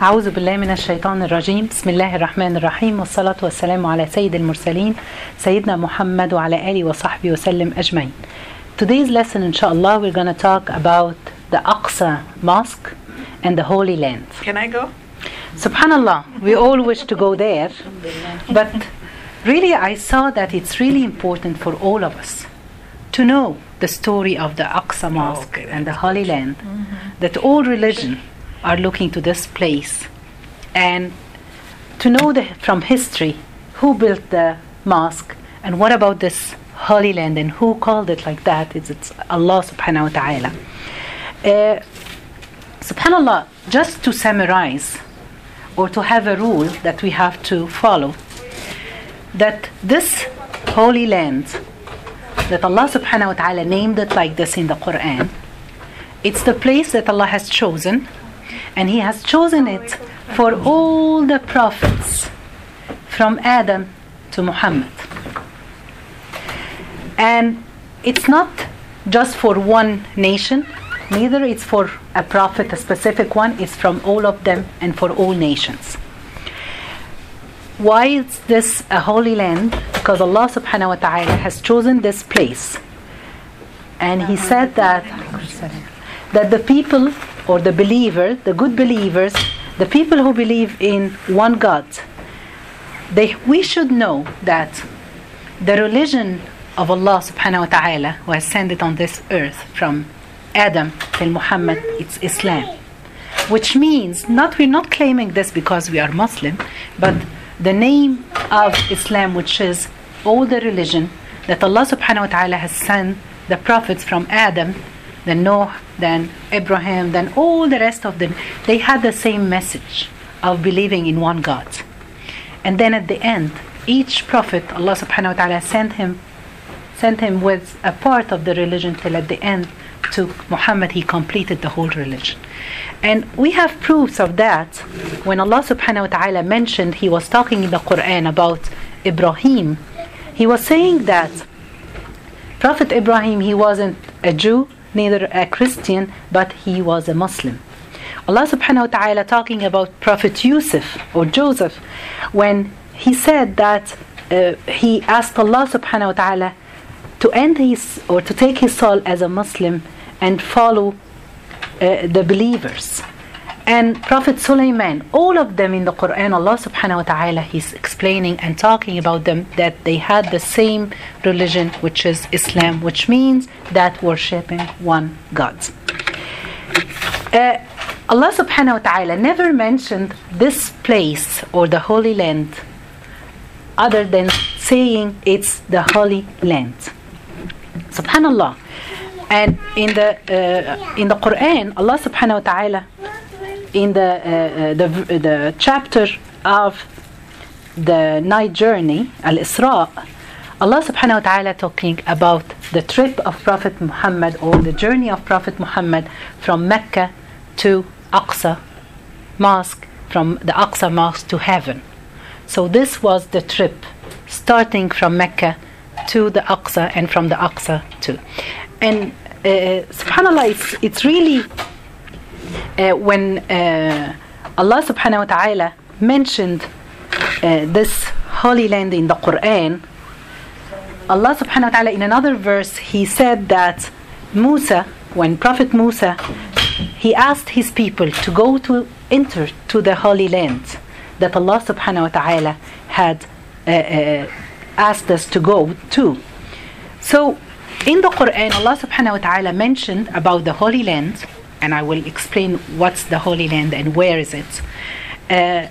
أعوذ بالله من الشيطان الرجيم بسم الله الرحمن الرحيم والصلاة والسلام على سيد المرسلين سيدنا محمد وعلى آله وصحبه وسلم أجمعين Today's lesson inshallah we're going to talk about the Aqsa Mosque and the Holy Land Can I go? Subhanallah we all wish to go there but really I saw that it's really important for all of us to know the story of the Aqsa Mosque okay, and the Holy Land that all religion are looking to this place. And to know the, from history who built the mosque and what about this holy land and who called it like that it's, it's allah subhanahu wa ta'ala. Uh, subhanallah just to summarize or to have a rule that we have to follow that this holy land that allah subhanahu wa ta'ala named it like this in the quran it's the place that allah has chosen and he has chosen it for all the prophets from Adam to Muhammad. And it's not just for one nation, neither it's for a prophet, a specific one, it's from all of them and for all nations. Why is this a holy land? Because Allah subhanahu wa ta'ala has chosen this place. And He said that that the people or the believer, the good believers, the people who believe in one God, they, we should know that the religion of Allah subhanahu wa ta'ala who has sent it on this earth from Adam till Muhammad, it's Islam. Which means not we're not claiming this because we are Muslim, but the name of Islam, which is all the religion that Allah subhanahu wa ta'ala has sent the prophets from Adam then Noah, then Abraham, then all the rest of them, they had the same message of believing in one God. And then at the end, each prophet, Allah subhanahu wa ta'ala sent him sent him with a part of the religion till at the end to Muhammad he completed the whole religion. And we have proofs of that when Allah subhanahu wa ta'ala mentioned he was talking in the Quran about Ibrahim. He was saying that Prophet Ibrahim he wasn't a Jew, neither a Christian, but he was a Muslim. Allah subhanahu wa ta'ala talking about Prophet Yusuf or Joseph when he said that uh, he asked Allah subhanahu wa ta'ala to end his or to take his soul as a Muslim and follow uh, the believers. And Prophet Sulaiman, all of them in the Quran, Allah subhanahu wa ta'ala, He's explaining and talking about them that they had the same religion, which is Islam, which means that worshipping one God. Uh, Allah subhanahu wa ta'ala never mentioned this place or the Holy Land other than saying it's the Holy Land. Subhanallah. And in the uh, in the Quran, Allah subhanahu wa ta'ala in the, uh, the, the chapter of the night journey, Al Isra, Allah subhanahu wa ta'ala talking about the trip of Prophet Muhammad or the journey of Prophet Muhammad from Mecca to Aqsa Mosque, from the Aqsa Mosque to heaven. So this was the trip starting from Mecca to the Aqsa and from the Aqsa to. And uh, subhanAllah, it's, it's really uh, when uh, Allah subhanahu wa ta'ala mentioned uh, this holy land in the Quran, Allah subhanahu wa ta'ala in another verse he said that Musa, when Prophet Musa, he asked his people to go to enter to the holy land that Allah subhanahu wa ta'ala had uh, uh, asked us to go to. So in the Quran, Allah subhanahu wa ta'ala mentioned about the holy land and I will explain what's the Holy Land and where is it. Uh,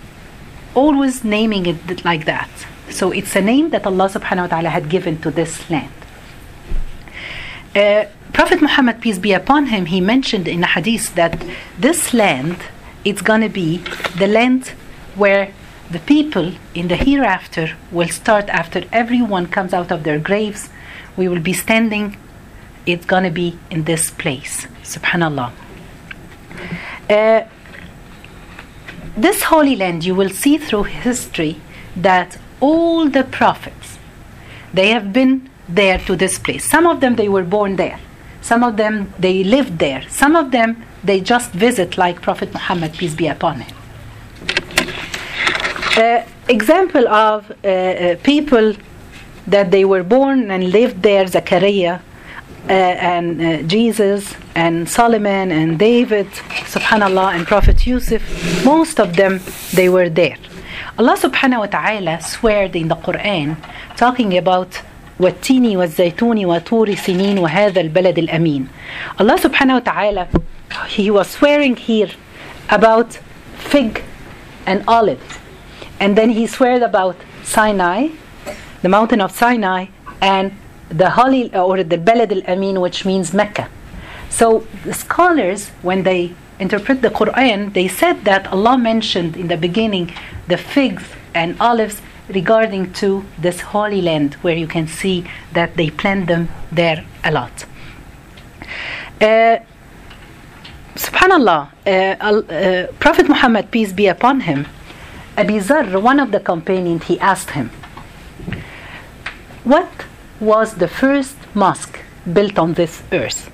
always naming it like that. So it's a name that Allah subhanahu wa ta'ala had given to this land. Uh, Prophet Muhammad, peace be upon him, he mentioned in a hadith that this land it's going to be the land where the people in the hereafter will start after everyone comes out of their graves. We will be standing. It's going to be in this place. Subhanallah. Uh, this holy land you will see through history that all the prophets they have been there to this place. Some of them they were born there. Some of them they lived there. Some of them they just visit like prophet muhammad peace be upon him. Uh, example of uh, uh, people that they were born and lived there, Zechariah uh, and uh, Jesus and Solomon and David, subhanallah, and Prophet Yusuf, most of them, they were there. Allah subhanahu wa ta'ala sweared in the Quran talking about والتين والزيتون وطور سنين وهذا البلد الأمين Allah subhanahu wa ta'ala he was swearing here about fig and olive and then he sweared about Sinai the mountain of Sinai and the holy or the Balad al-Amin which means Mecca so the scholars when they interpret the Quran they said that Allah mentioned in the beginning the figs and olives regarding to this holy land where you can see that they plant them there a lot. Uh, Subhanallah, uh, uh, Prophet Muhammad, peace be upon him, Abi Zarr, one of the companions, he asked him, What was the first mosque built on this earth?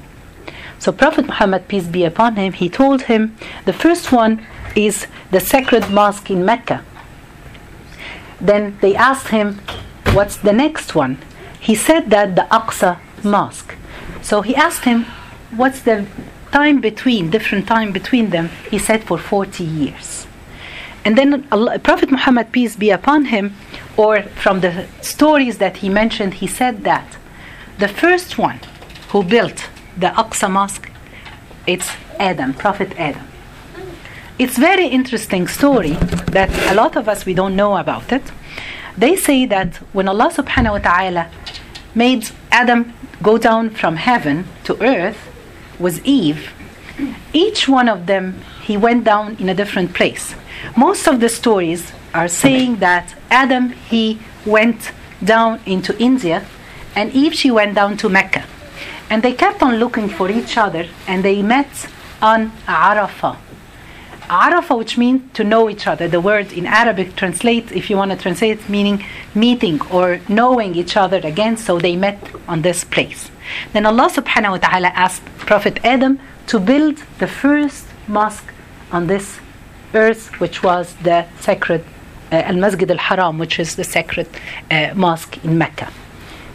So Prophet Muhammad, peace be upon him, he told him, The first one is the sacred mosque in Mecca then they asked him, What's the next one? He said that the Aqsa Mosque. So he asked him, What's the time between, different time between them? He said, For 40 years. And then Allah, Prophet Muhammad, peace be upon him, or from the stories that he mentioned, he said that the first one who built the Aqsa Mosque, it's Adam, Prophet Adam. It's very interesting story that a lot of us we don't know about it. They say that when Allah subhanahu wa ta'ala made Adam go down from heaven to earth with Eve, each one of them he went down in a different place. Most of the stories are saying that Adam he went down into India and Eve she went down to Mecca. And they kept on looking for each other and they met on Arafah Arafah, which means to know each other. The word in Arabic translates, if you want to translate, meaning meeting or knowing each other again. So they met on this place. Then Allah subhanahu wa ta'ala asked Prophet Adam to build the first mosque on this earth, which was the sacred uh, Al Masjid al Haram, which is the sacred uh, mosque in Mecca.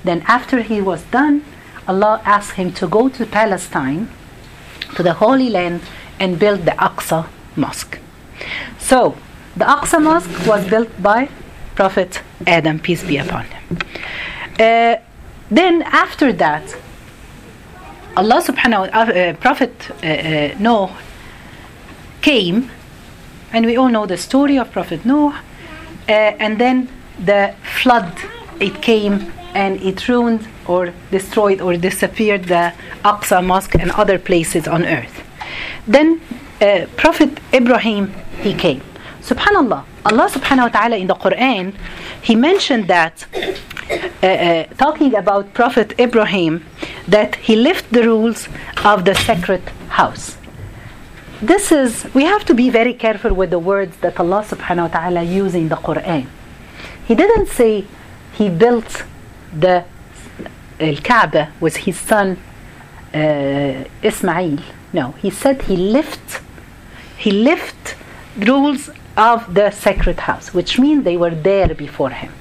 Then, after he was done, Allah asked him to go to Palestine, to the Holy Land, and build the Aqsa mosque. So, the Aqsa mosque was built by Prophet Adam, peace be upon him. Uh, then, after that, Allah subhanahu wa ta'ala, uh, Prophet uh, uh, Noah came, and we all know the story of Prophet Noah, uh, and then the flood, it came and it ruined or destroyed or disappeared the Aqsa mosque and other places on earth. Then uh, Prophet Ibrahim, he came. Subhanallah, Allah subhanahu wa ta'ala in the Quran, he mentioned that, uh, uh, talking about Prophet Ibrahim, that he left the rules of the sacred house. This is, we have to be very careful with the words that Allah subhanahu wa ta'ala use in the Quran. He didn't say he built the Al-Kaaba with his son uh, Ismail. No, he said he left he left rules of the sacred house, which means they were there before him.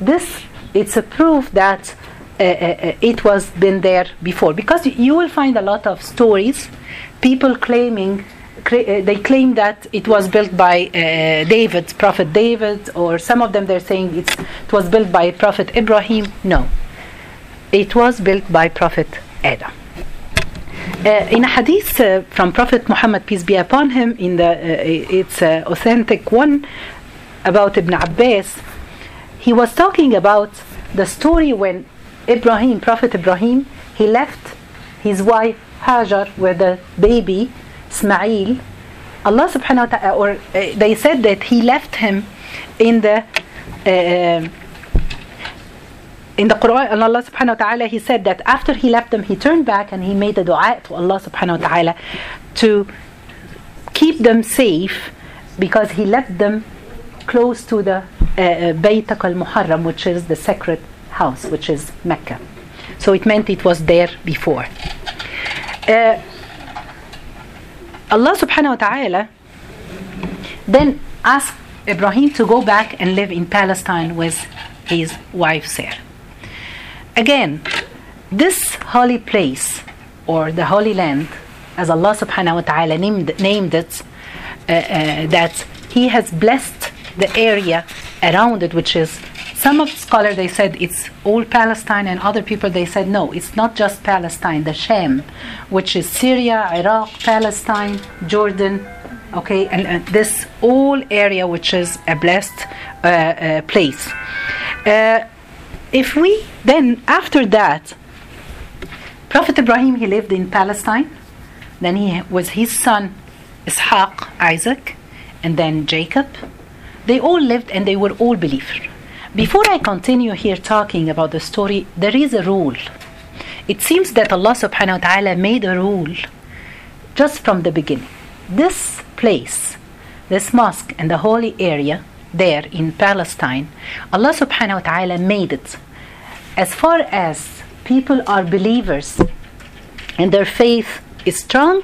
This it's a proof that uh, uh, it was been there before because you will find a lot of stories, people claiming uh, they claim that it was built by uh, David, Prophet David, or some of them they're saying it was built by Prophet Ibrahim. No, it was built by Prophet Adam. Uh, in a hadith uh, from Prophet Muhammad, peace be upon him, in the uh, it's authentic one about Ibn Abbas, he was talking about the story when Ibrahim, Prophet Ibrahim, he left his wife Hajar with the baby Ismail. Allah subhanahu wa ta'ala, or uh, they said that he left him in the uh, in the Quran, and Allah subhanahu wa ta'ala, He said that after He left them, He turned back and He made a dua to Allah subhanahu wa ta'ala to keep them safe because He left them close to the uh, Bayt al Muharram, which is the sacred house, which is Mecca. So it meant it was there before. Uh, Allah subhanahu wa ta'ala then asked Ibrahim to go back and live in Palestine with his wife Sarah. Again, this holy place or the Holy Land, as Allah subhanahu wa ta'ala named, named it, uh, uh, that He has blessed the area around it, which is some of the scholars they said it's all Palestine, and other people they said no, it's not just Palestine, the Sham, which is Syria, Iraq, Palestine, Jordan, okay, and, and this whole area which is a blessed uh, uh, place. Uh, if we then after that, Prophet Ibrahim he lived in Palestine, then he was his son Ishaq, Isaac, and then Jacob. They all lived and they were all believers. Before I continue here talking about the story, there is a rule. It seems that Allah subhanahu wa ta'ala made a rule just from the beginning. This place, this mosque and the holy area there in Palestine, Allah subhanahu wa ta'ala made it. As far as people are believers and their faith is strong,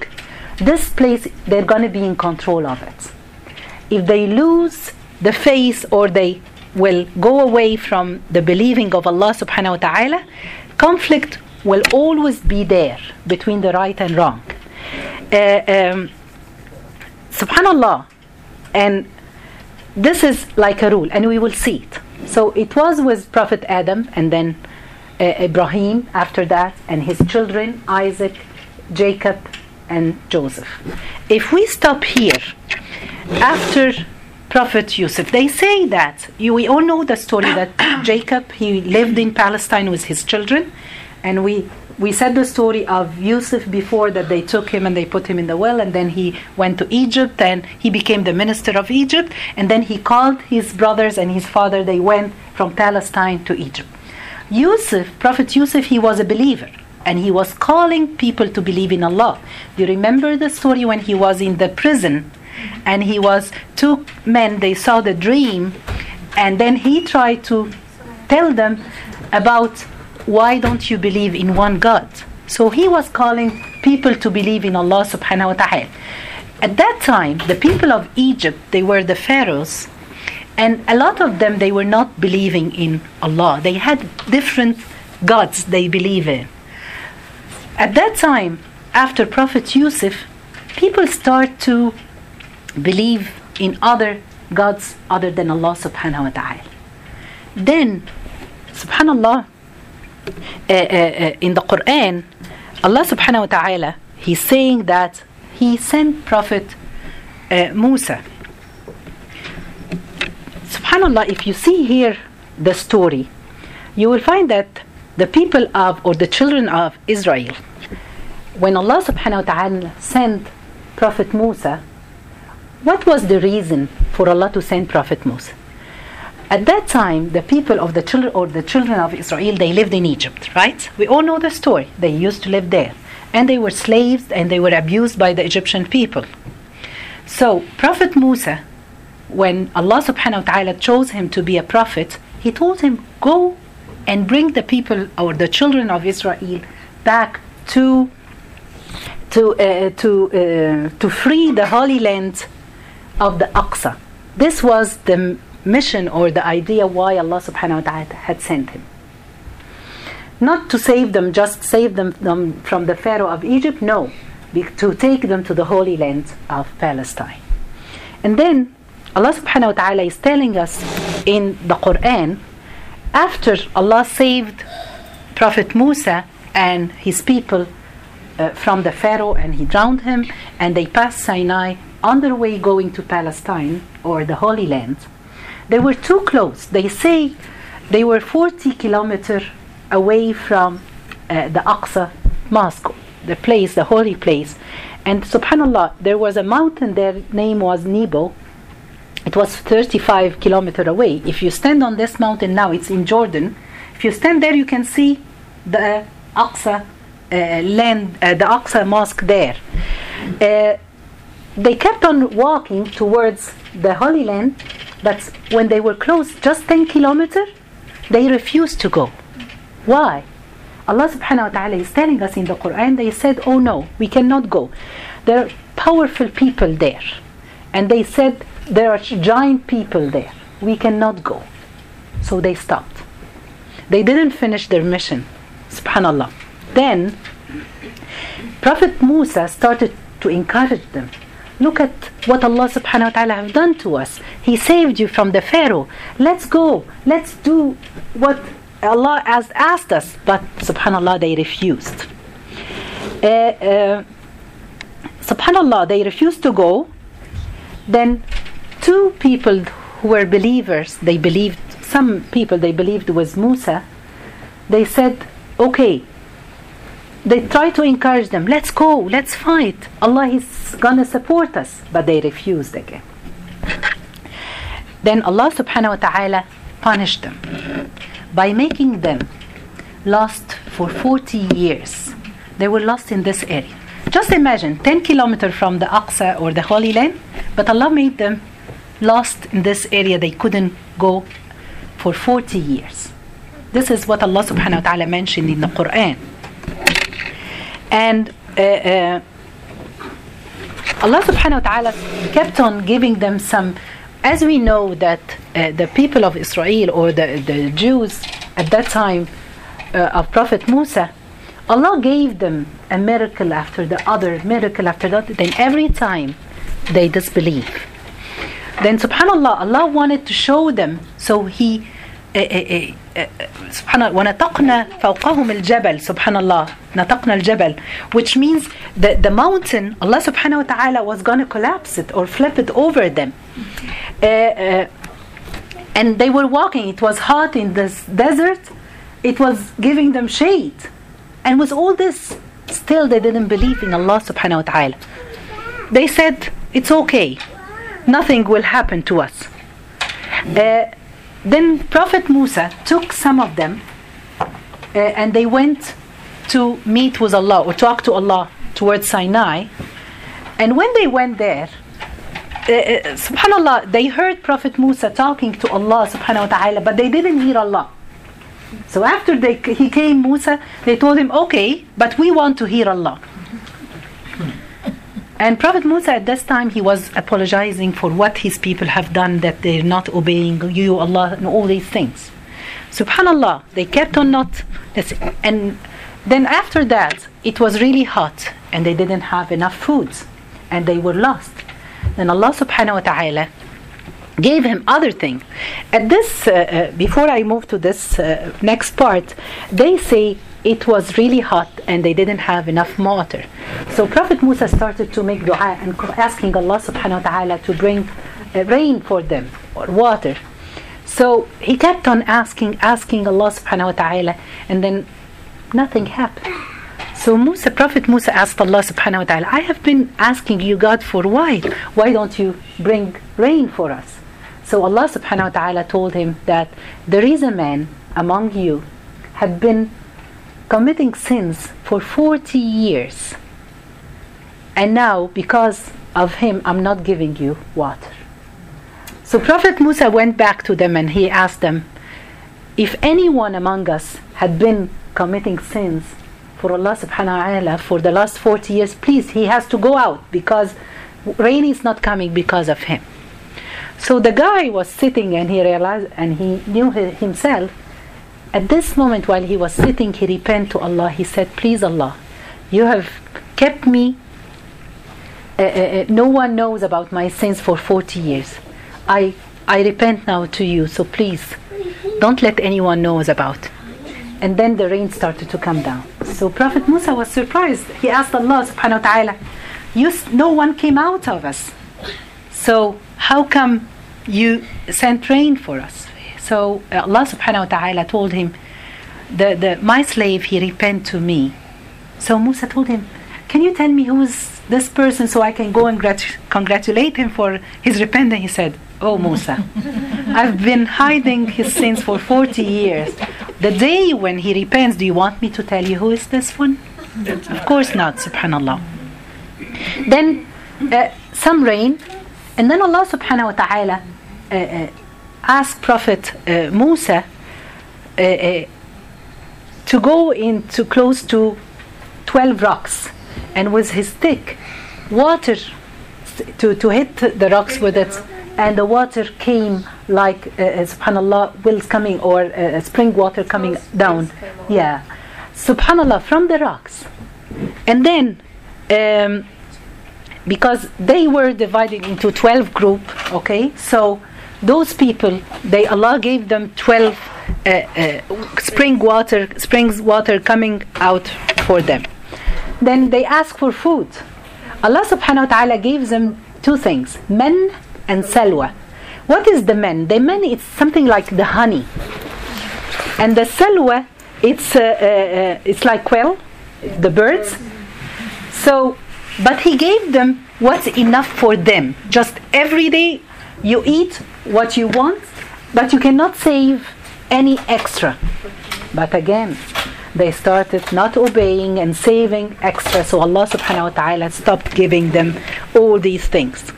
this place they're going to be in control of it. If they lose the faith or they will go away from the believing of Allah subhanahu wa ta'ala, conflict will always be there between the right and wrong. Uh, um, subhanallah, and this is like a rule, and we will see it. So it was with Prophet Adam and then uh, Ibrahim after that, and his children, Isaac, Jacob, and Joseph. If we stop here, after Prophet Yusuf. They say that you, we all know the story that Jacob he lived in Palestine with his children, and we we said the story of Yusuf before that they took him and they put him in the well, and then he went to Egypt and he became the minister of Egypt, and then he called his brothers and his father. They went from Palestine to Egypt. Yusuf, Prophet Yusuf, he was a believer and he was calling people to believe in Allah. Do you remember the story when he was in the prison and he was two men they saw the dream and then he tried to tell them about why don't you believe in one god? So he was calling people to believe in allah subhanahu wa ta'ala. At that time the people of egypt they were the pharaohs and a lot of them they were not believing in allah. They had different gods they believe in. At that time after prophet yusuf people start to believe in other gods other than Allah subhanahu wa ta'ala. Then, subhanallah, uh, uh, uh, in the Quran, Allah subhanahu wa ta'ala, He's saying that He sent Prophet Musa. Subhanallah, if you see here the story, you will find that the people of, or the children of Israel, when Allah subhanahu wa ta'ala sent Prophet Musa, what was the reason for Allah to send Prophet Musa? At that time, the people of the children or the children of Israel, they lived in Egypt, right? We all know the story. They used to live there. And they were slaves and they were abused by the Egyptian people. So, Prophet Musa, when Allah subhanahu wa ta'ala chose him to be a prophet, he told him, Go and bring the people or the children of Israel back to to uh, to uh, to free the Holy Land of the Aqsa. This was the mission or the idea why Allah subhanahu wa ta'ala had sent him. Not to save them, just save them, from the Pharaoh of Egypt, no, to take them to the Holy Land of Palestine. And then Allah subhanahu wa ta'ala is telling us in the Quran, after Allah saved Prophet Musa and his people uh, from the Pharaoh and he drowned him, and they passed Sinai on their way going to Palestine or the Holy Land, they were too close. They say they were 40 kilometers away from uh, the Aqsa Mosque, the place, the holy place. And subhanAllah, there was a mountain there, name was Nebo. It was 35 kilometers away. If you stand on this mountain now, it's in Jordan. If you stand there, you can see the Aqsa uh, land, uh, the Aqsa Mosque there. They kept on walking towards the Holy Land, but when they were close, just 10 kilometers, they refused to go. Why? Allah subhanahu wa ta'ala is telling us in the Quran, they said, Oh no, we cannot go. There are powerful people there. And they said, there are giant people there. We cannot go. So they stopped. They didn't finish their mission. Subhanallah. Then Prophet Musa started to encourage them. Look at what Allah subhanahu wa ta'ala have done to us. He saved you from the Pharaoh. Let's go. Let's do what Allah has asked us. But subhanallah, they refused. Uh, uh, subhanallah, they refused to go. Then two people who were believers, they believed, some people they believed was Musa, they said, okay, they tried to encourage them, let's go, let's fight. Allah is gonna support us. But they refused again. Then Allah subhanahu wa ta'ala punished them by making them lost for 40 years. They were lost in this area. Just imagine 10 kilometers from the Aqsa or the Holy Land, but Allah made them lost in this area. They couldn't go for 40 years. This is what Allah subhanahu wa ta'ala mentioned in the Quran. And uh, uh, Allah subhanahu wa ta'ala kept on giving them some, as we know that uh, the people of Israel or the, the Jews at that time uh, of Prophet Musa, Allah gave them a miracle after the other, miracle after that, then every time they disbelieve. Then subhanallah, Allah wanted to show them, so He سبحان الله ونطقنا فوقهم الجبل سبحان الله نطقنا الجبل which means that the mountain Allah subhanahu wa ta'ala was going to collapse it or flip it over them uh, uh, and they were walking it was hot in this desert it was giving them shade and with all this still they didn't believe in Allah subhanahu wa ta'ala they said it's okay nothing will happen to us uh, then Prophet Musa took some of them uh, and they went to meet with Allah or talk to Allah towards Sinai. And when they went there, uh, subhanallah, they heard Prophet Musa talking to Allah subhanahu wa ta'ala, but they didn't hear Allah. So after they, he came, Musa, they told him, okay, but we want to hear Allah. And Prophet Musa at this time he was apologizing for what his people have done that they're not obeying you, Allah, and all these things. Subhanallah, they kept on not and then after that it was really hot and they didn't have enough food and they were lost. Then Allah subhanahu wa ta'ala gave him other thing. At this, uh, uh, before I move to this uh, next part, they say it was really hot and they didn't have enough water. So Prophet Musa started to make dua and asking Allah subhanahu wa ta'ala to bring uh, rain for them or water. So he kept on asking, asking Allah subhanahu wa ta'ala and then nothing happened. So Musa, Prophet Musa asked Allah subhanahu wa ta'ala, I have been asking you God for why? Why don't you bring rain for us? So Allah subhanahu wa ta'ala told him that there is a man among you had been committing sins for 40 years. And now, because of him, I'm not giving you water. So Prophet Musa went back to them and he asked them, if anyone among us had been committing sins for Allah subhanahu wa ta'ala for the last 40 years, please, he has to go out because rain is not coming because of him. So the guy was sitting and he realized and he knew himself at this moment, while he was sitting, he repented to Allah. He said, Please, Allah, you have kept me. Uh, uh, uh no one knows about my sins for 40 years. I, I repent now to you, so please don't let anyone knows about. And then the rain started to come down. So Prophet Musa was surprised. He asked Allah subhanahu wa ta'ala, you, no one came out of us. So how come you sent rain for us? So uh, Allah subhanahu wa ta'ala told him, the, the, my slave, he repent to me. So Musa told him, can you tell me who's this person so I can go and grat- congratulate him for his repentance? He said, oh Musa, I've been hiding his sins for 40 years. The day when he repents, do you want me to tell you who is this one? Of course not, subhanallah. Then uh, some rain, and then Allah subhanahu wa ta'ala uh, uh, asked Prophet uh, Musa uh, uh, to go into close to 12 rocks. And with his stick water to, to hit the rocks with it and the water came like uh, uh, subhanallah wells coming or uh, spring water coming down. yeah. Subhanallah from the rocks. And then um, because they were divided into 12 group okay? So those people they allah gave them 12 uh, uh, spring water springs water coming out for them. Then they ask for food. Allah subhanahu wa ta'ala gave them two things men and salwa. What is the men? The men it's something like the honey. And the salwa it's uh, uh, it's like quail the birds. So but he gave them what's enough for them. Just every day you eat what you want but you cannot save any extra. But again they started not obeying and saving extra so Allah subhanahu wa ta'ala stopped giving them all these things.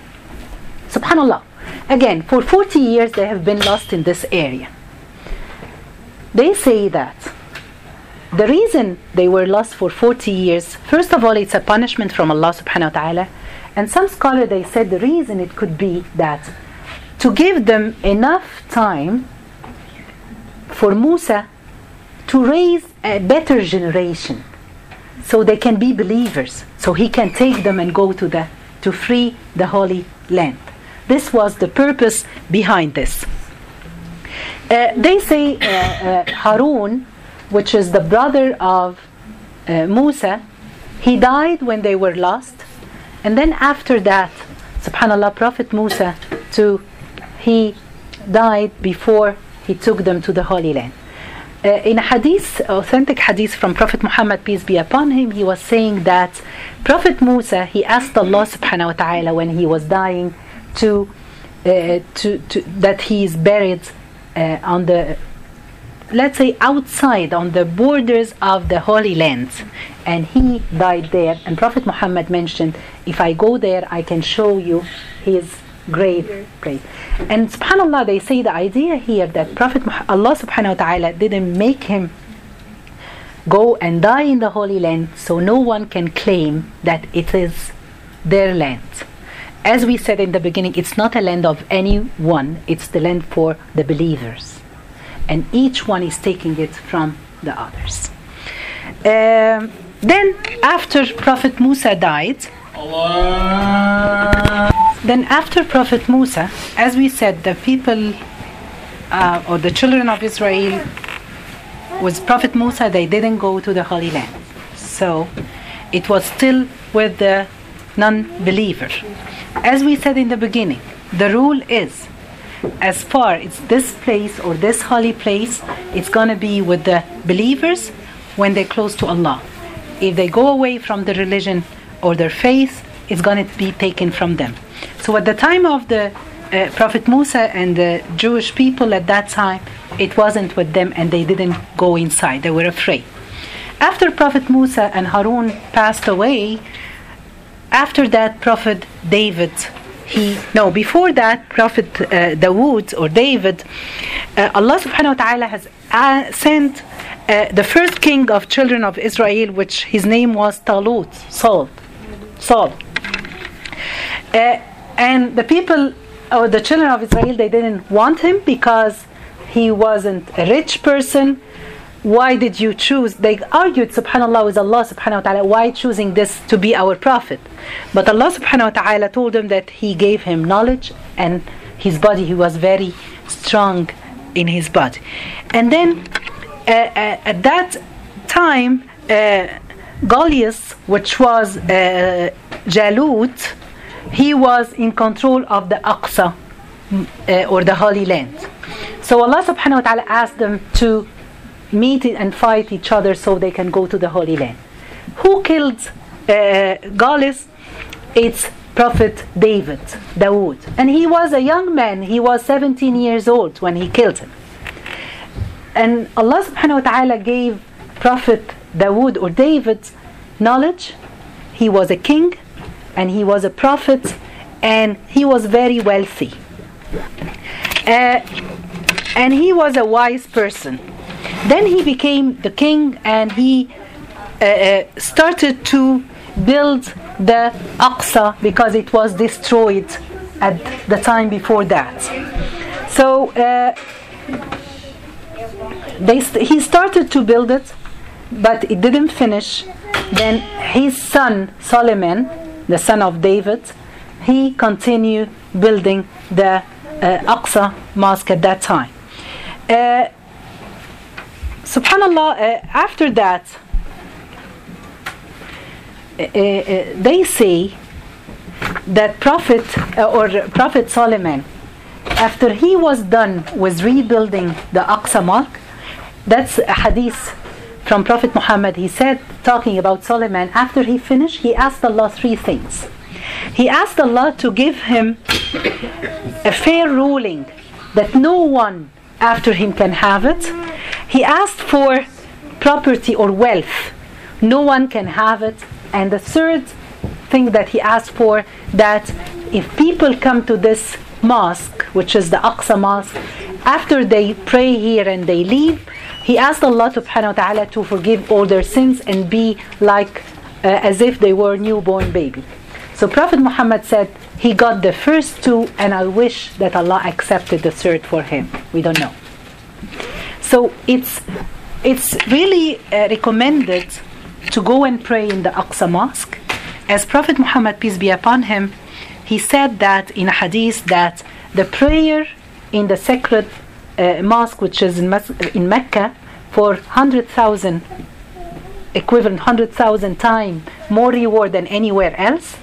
Subhanallah. Again for 40 years they have been lost in this area. They say that the reason they were lost for 40 years first of all it's a punishment from Allah subhanahu wa ta'ala and some scholars they said the reason it could be that to give them enough time for Musa to raise a better generation so they can be believers so he can take them and go to the to free the holy land. This was the purpose behind this. Uh, they say uh, uh, Harun which is the brother of uh, Musa he died when they were lost and then after that subhanallah prophet Musa to he died before he took them to the holy land uh, in a hadith, authentic hadith from Prophet Muhammad, peace be upon him, he was saying that Prophet Musa, he asked Allah subhanahu wa ta'ala when he was dying to, uh, to, to that he is buried uh, on the, let's say outside, on the borders of the Holy Land. And he died there. And Prophet Muhammad mentioned, if I go there, I can show you his grave grave and subhanallah they say the idea here that prophet allah subhanahu wa ta'ala didn't make him go and die in the holy land so no one can claim that it is their land. As we said in the beginning it's not a land of anyone it's the land for the believers. And each one is taking it from the others. Um, then after prophet musa died Then after Prophet Musa, as we said, the people uh, or the children of Israel with Prophet Musa, they didn't go to the Holy Land. So it was still with the non-believer. As we said in the beginning, the rule is as far as this place or this holy place, it's going to be with the believers when they're close to Allah. If they go away from the religion or their faith, is going to be taken from them. So at the time of the uh, Prophet Musa and the Jewish people at that time, it wasn't with them and they didn't go inside. They were afraid. After Prophet Musa and Harun passed away, after that, Prophet David, he, no, before that, Prophet uh, Dawood or David, uh, Allah subhanahu wa ta'ala has uh, sent uh, the first king of children of Israel, which his name was Talut, Saul. Saul. Uh, and the people or the children of Israel they didn't want him because he wasn't a rich person. Why did you choose they argued subhanallah with Allah subhanahu wa ta'ala why choosing this to be our prophet? But Allah subhanahu wa ta'ala told him that he gave him knowledge and his body he was very strong in his body. And then uh, uh, at that time uh, Goliath which was uh, Jalut he was in control of the Aqsa uh, or the Holy Land. So Allah subhanahu wa ta'ala asked them to meet and fight each other so they can go to the Holy Land. Who killed uh, Goliath? It's Prophet David, Dawood. And he was a young man, he was 17 years old when he killed him. And Allah subhanahu wa ta'ala gave Prophet Dawood or David's knowledge. He was a king and he was a prophet and he was very wealthy. Uh, and he was a wise person. Then he became the king and he uh, uh started to build the Aqsa because it was destroyed at the time before that. So uh, they st- he started to build it, but it didn't finish. Then his son Solomon, the son of David, he continued building the uh, Aqsa mosque at that time. Uh, subhanallah, uh, after that, uh, uh, they say that Prophet uh, or Prophet Solomon, after he was done with rebuilding the Aqsa Mosque, that's a hadith from Prophet Muhammad. He said, talking about Solomon, after he finished, he asked Allah three things. He asked Allah to give him a fair ruling that no one after him can have it. He asked for property or wealth. No one can have it. And the third thing that he asked for that if people come to this mosque, which is the Aqsa Mosque, after they pray here and they leave, he asked Allah subhanahu wa ta'ala to forgive all their sins and be like uh, as if they were newborn baby. So Prophet Muhammad said he got the first two and I wish that Allah accepted the third for him. We don't know. So it's it's really uh, recommended to go and pray in the Aqsa Mosque. As Prophet Muhammad peace be upon him, he said that in a hadith that the prayer in the sacred uh, mosque, which is in, Mas- in Mecca, for 100,000 equivalent 100,000 times more reward than anywhere else.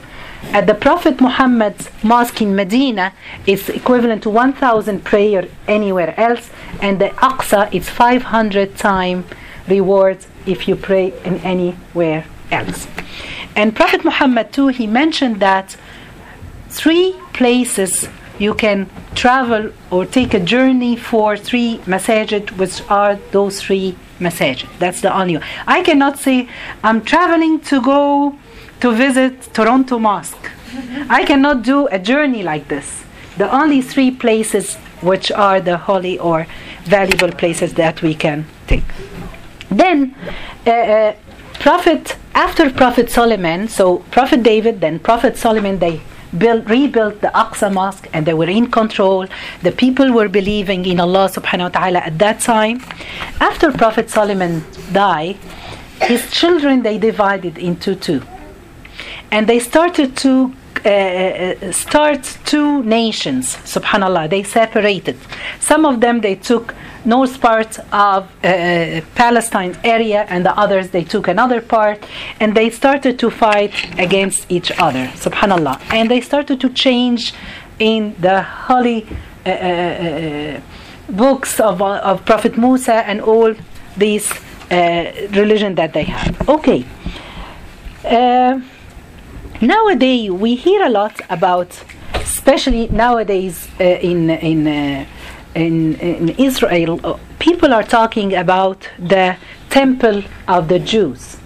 At the Prophet Muhammad's mosque in Medina, it's equivalent to 1,000 prayer anywhere else, and the Aqsa is 500 time reward if you pray in anywhere else. And Prophet Muhammad too, he mentioned that three places you can travel or take a journey for three masajid, which are those three masajid. That's the only one. I cannot say I'm traveling to go to visit Toronto Mosque. I cannot do a journey like this. The only three places which are the holy or valuable places that we can take. Then, uh, uh, Prophet after Prophet Solomon, so Prophet David, then Prophet Solomon, they built, rebuilt the Aqsa Mosque and they were in control. The people were believing in Allah subhanahu wa ta'ala at that time. After Prophet Solomon died, his children they divided into two. And they started to uh, start two nations, subhanallah. They separated. Some of them they took north part of uh, uh, Palestine area, and the others they took another part, and they started to fight against each other, subhanallah. And they started to change in the holy uh, uh, uh, uh books of, of Prophet Musa and all these religion that they have. Okay. nowadays we hear a lot about, especially nowadays in in in, in Israel, people are talking about the temple of the Jews,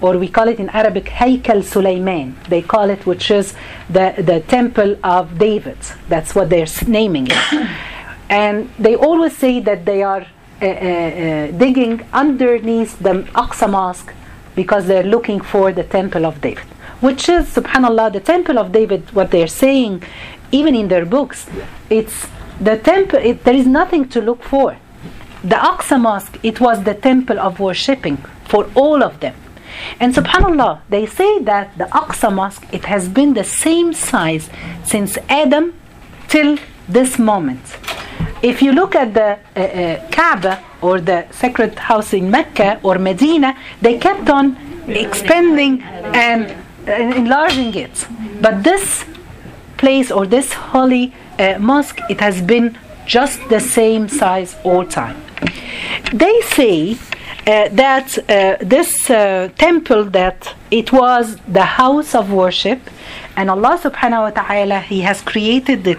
or we call it in Arabic Haykal Sulaiman. They call it, which is the, the temple of David. That's what they're naming it. and they always say that they are uh, uh, digging underneath the Aqsa Mosque because they're looking for the temple of David. Which is, subhanAllah, the temple of David, what they're saying, even in their books, it's the temple it, there is nothing to look for. The Aqsa mosque it was the temple of worshipping for all of them. And subhanallah they say that the Aqsa mosque it has been the same size since Adam till this moment. If you look at the uh, uh, Kaaba or the sacred house in Mecca or Medina they kept on expanding and uh, enlarging it. But this place or this holy uh, mosque, it has been just the same size all time. They say uh, that uh, this uh, temple that it was the house of worship, and Allah Subhanahu wa Taala He has created it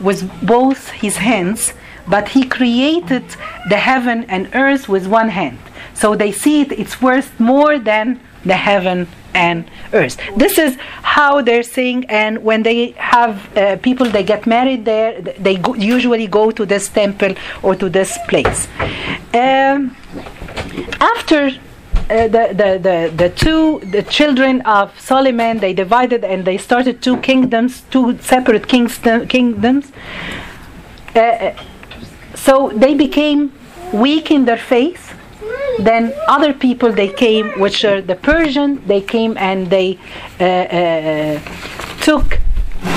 with both His hands, but He created the heaven and earth with one hand. So they see it; it's worth more than the heaven and earth. This is how they're saying, and when they have uh, people, they get married there, they go, usually go to this temple or to this place. Um, after the, the, the, the two the children of Solomon they divided and they started two kingdoms, two separate kingdoms. Uh, so they became weak in their faith. Then other people they came, which are the Persian, they came and they uh, uh, took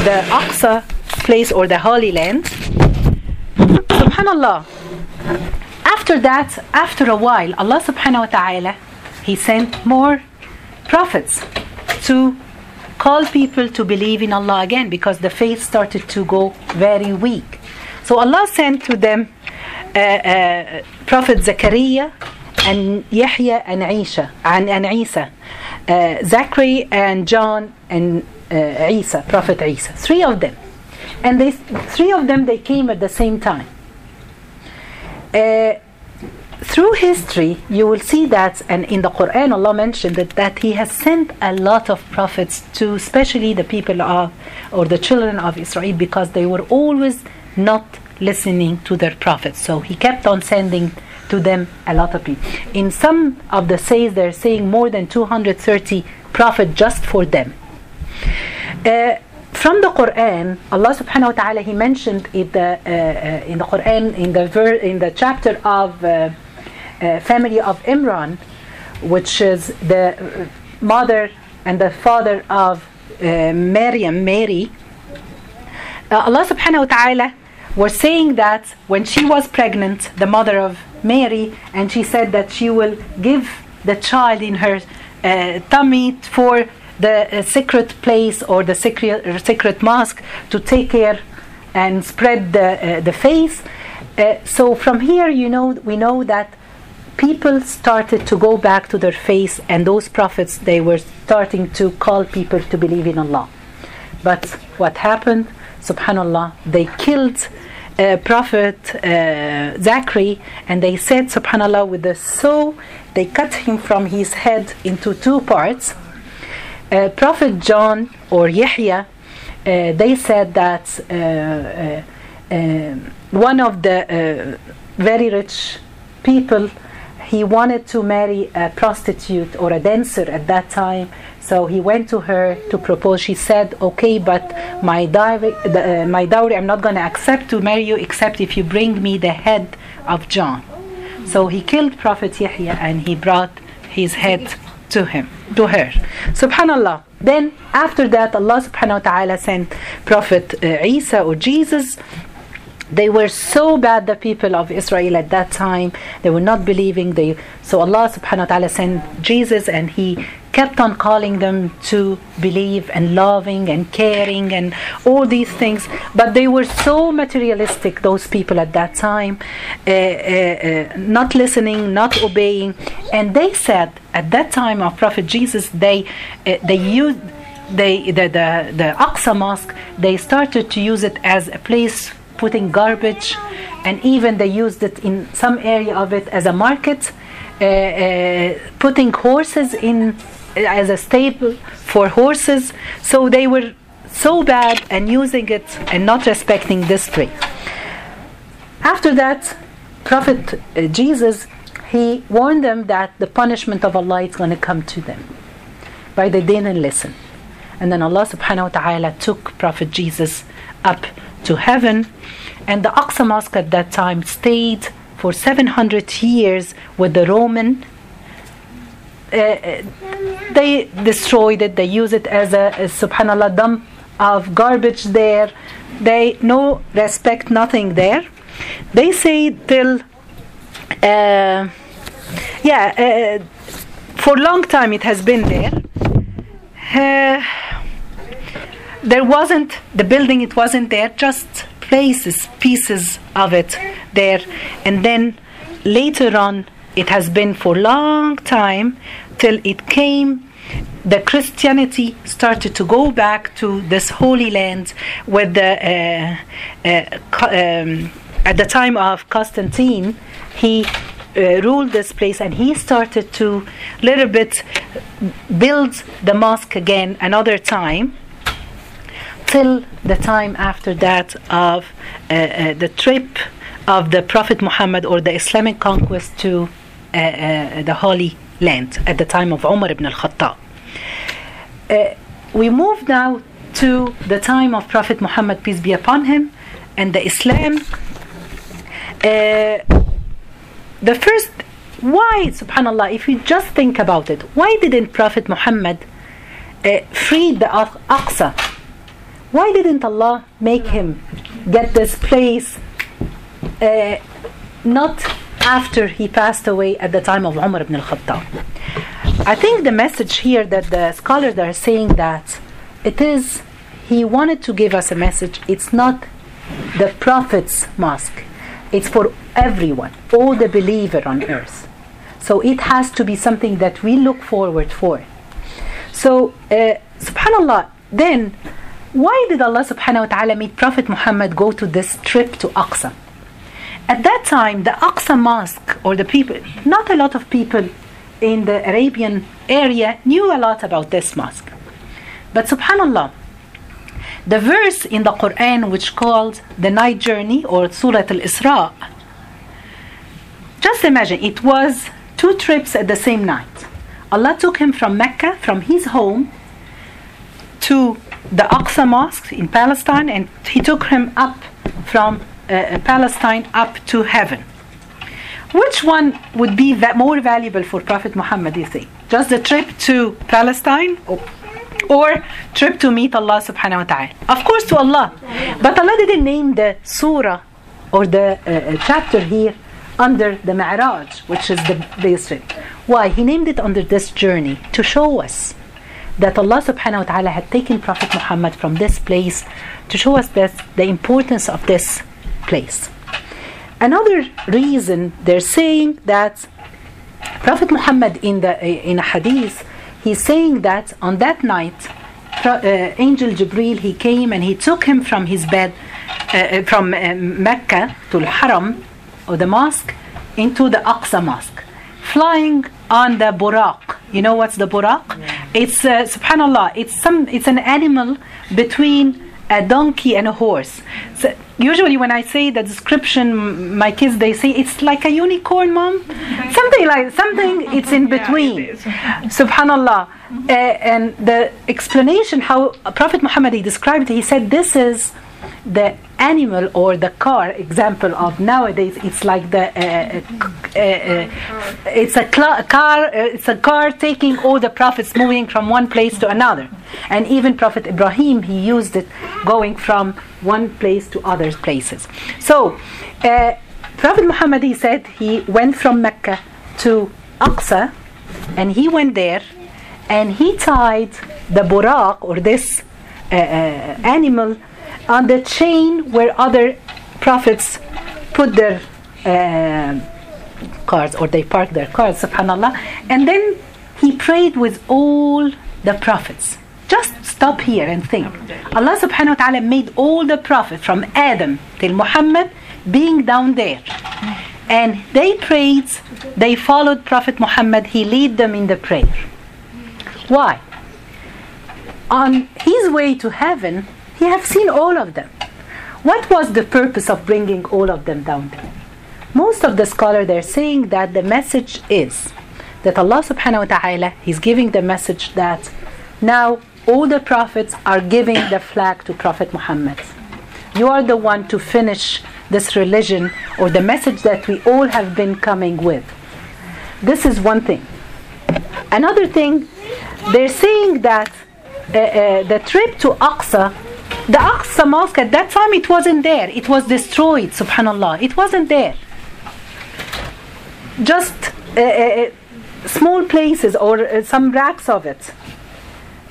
the Aqsa place or the Holy Land. Subhanallah. After that, after a while, Allah subhanahu wa ta'ala, He sent more prophets to call people to believe in Allah again because the faith started to go very weak. So Allah sent to them uh, uh, Prophet Zakaria and Yahya and Isa, and, and Isa, uh, Zachary and John and uh, Isa, Prophet Isa, three of them, and they three of them they came at the same time. Uh, through history, you will see that, and in the Quran, Allah mentioned that, that He has sent a lot of prophets to, especially the people of, or the children of Israel, because they were always not listening to their prophets. So He kept on sending to them a lot of people. In some of the says, they're saying more than 230 prophets just for them. Uh, from the Quran, Allah Subhanahu wa Taala He mentioned in the uh, uh, in the Quran in the ver- in the chapter of uh, uh, family of Imran, which is the mother and the father of uh, Maryam, Mary. Allah Subhanahu wa Taala was saying that when she was pregnant, the mother of Mary, and she said that she will give the child in her tummy for the uh, secret place or the secret, uh, secret mosque to take care and spread the, uh, the faith. so from here, you know, we know that people started to go back to their faith, and those prophets they were starting to call people to believe in Allah. But what happened? Subhanallah, they killed uh, Prophet uh, Zachary, and they said, Subhanallah, with the saw, they cut him from his head into two parts. Uh, Prophet John or Yahya, uh, they said that uh, one of the very rich people he wanted to marry a prostitute or a dancer at that time so he went to her to propose she said okay but my dowry, uh, my dowry i'm not going to accept to marry you except if you bring me the head of john so he killed prophet yahya and he brought his head to him, to her. Subhanallah. Then after that, Allah subhanahu wa ta'ala sent Prophet uh, Isa or Jesus they were so bad the people of Israel at that time. They were not believing. They so Allah subhanahu wa ta'ala sent Jesus and he kept on calling them to believe and loving and caring and all these things. But they were so materialistic those people at that time uh, uh, uh, not listening not obeying. And they said at that time of prophet jesus they they used they the, the the Aqsa mosque they started to use it as a place putting garbage and even they used it in some area of it as a market uh, uh, putting horses in as a stable for horses. So they were so bad and using it and not respecting this tree. After that, Prophet uh, Jesus he warned them that the punishment of Allah is going to come to them. But they didn't listen. And then Allah subhanahu wa ta'ala took Prophet Jesus up to heaven. And the Aqsa Mosque at that time stayed for 700 years with the Roman uh, they destroyed it. They use it as a, a subhanallah dump of garbage there. They no respect nothing there. They say till uh, yeah uh, for a long time it has been there. Uh, there wasn't the building. It wasn't there. Just places, pieces of it there, and then later on it has been for long time till it came the Christianity started to go back to this holy land with the uh, uh, um, at the time of Constantine he uh, ruled this place and he started to little bit build the mosque again another time till the time after that of uh, uh, the trip of the Prophet Muhammad or the Islamic conquest to uh, uh, the Holy land at the time of Umar ibn al-Khattab. Uh, we move now to the time of Prophet Muhammad, peace be upon him, and the Islam. Uh, the first, why, subhanAllah, if you just think about it, why didn't Prophet Muhammad uh, free the Aqsa? Why didn't Allah make him get this place uh, not after he passed away at the time of Umar ibn al-Khattab? I think the message here that the scholars are saying that it is he wanted to give us a message. It's not the Prophet's mosque. It's for everyone, all the believer on earth. So it has to be something that we look forward for. So, uh, subhanallah, then why did Allah subhanahu wa ta'ala make Prophet Muhammad go to this trip to Aqsa? At that time, the Aqsa mosque, or the people, not a lot of people in the Arabian area knew a lot about this mosque. But subhanallah, the verse in the Quran which called the night journey or Surah Al Isra, just imagine it was two trips at the same night. Allah took him from Mecca, from his home, to the Aqsa Mosque in Palestine, and he took him up from uh, Palestine up to heaven. Which one would be that more valuable for Prophet Muhammad, you think? Just the trip to Palestine or, trip to meet Allah subhanahu wa ta'ala? Of course to Allah. But Allah didn't name the surah or the uh, chapter here under the Mi'raj, which is the trip. Why? He named it under this journey to show us that Allah subhanahu wa ta'ala had taken Prophet Muhammad from this place to show us this, the importance of this place. Another reason they're saying that Prophet Muhammad in the in a hadith, he's saying that on that night, uh, Angel Jibril he came and he took him from his bed uh, uh from uh, Mecca to the Haram or the mosque into the Aqsa mosque, flying on the buraq. You know what's the buraq? Yeah. It's uh, subhanallah. It's some. It's an animal between a donkey and a horse. So usually when I say the description, my kids they say it's like a unicorn, mom. Something like something. It's in between. Yeah, Subhanallah. Uh, and the explanation how Prophet Muhammad he described it, he said this is the animal or the car example of nowadays it's like the uh, uh, uh, it's a cl- car uh, it's a car taking all the prophets moving from one place to another. And even prophet ibrahim he used it going from one place to other places. So uh, prophet muhammad he said he went from mecca to aqsa and he went there and he tied the buraq or this uh, animal on the chain where other prophets put their uh, cars or they park their cars, subhanallah. And then he prayed with all the prophets. Just stop here and think. Allah subhanahu wa ta'ala made all the prophets from Adam till Muhammad being down there. And they prayed, they followed Prophet Muhammad, he led them in the prayer. Why? On his way to heaven, he have seen all of them. What was the purpose of bringing all of them down there? Most of the scholars they're saying that the message is that Allah subhanahu wa ta'ala He's giving the message that now all the prophets are giving the flag to Prophet Muhammad. You are the one to finish this religion or the message that we all have been coming with. This is one thing. Another thing, they're saying that uh, uh, the trip to Aqsa the Aqsa Mosque at that time it wasn't there. It was destroyed, subhanallah. It wasn't there. Just uh, uh, small places or uh, some racks of it.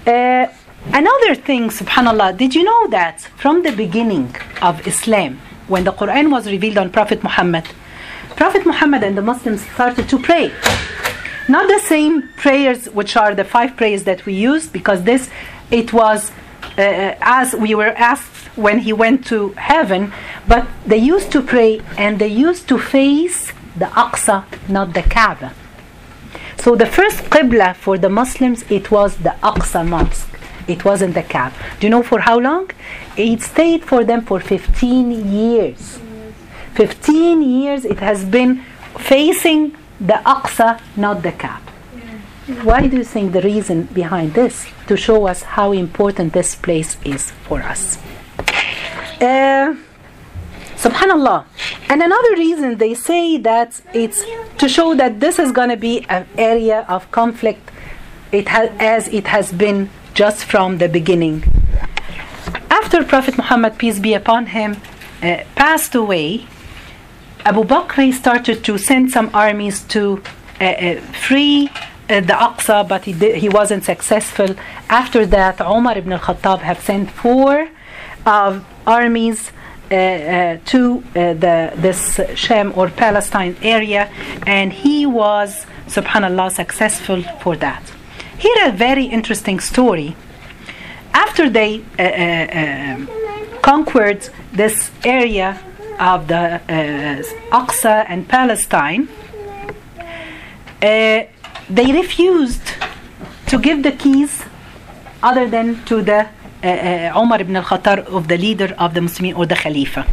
Uh, another thing, subhanallah, did you know that from the beginning of Islam, when the Quran was revealed on Prophet Muhammad, Prophet Muhammad and the Muslims started to pray. Not the same prayers, which are the five prayers that we use, because this, it was uh, as we were asked when he went to heaven, but they used to pray and they used to face the Aqsa, not the Kaaba. So the first Qibla for the Muslims, it was the Aqsa Mosque. It wasn't the Kaaba. Do you know for how long? It stayed for them for 15 years. 15 years it has been facing the Aqsa, not the Kaaba. Why do you think the reason behind this? To show us how important this place is for us. Uh, Subhanallah. And another reason they say that it's to show that this is going to be an area of conflict it has, as it has been just from the beginning. After Prophet Muhammad, peace be upon him, uh, passed away, Abu Bakr started to send some armies to uh, uh, free uh, the Aqsa, but he, did, he wasn't successful. After that, Omar ibn al-Khattab have sent four armies uh, uh, to uh, the this Sham or Palestine area, and he was, subhanallah, successful for that. Here a very interesting story. After they conquered this area of the Aqsa and Palestine, they refused to give the keys other than to the uh, Umar ibn al-Khattab of the leader of the Muslims or the Khalifa.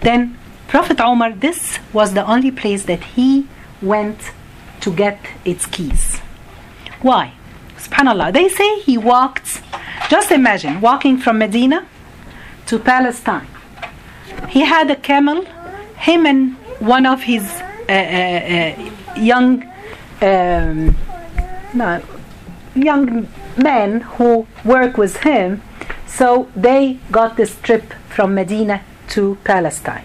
Then Prophet Umar, this was the only place that he went to get its keys. Why? Subhanallah. They say he walked, just imagine, walking from Medina to Palestine. He had a camel, him and one of his uh, uh, uh young um, no, young men who work with him. So they got this trip from Medina to Palestine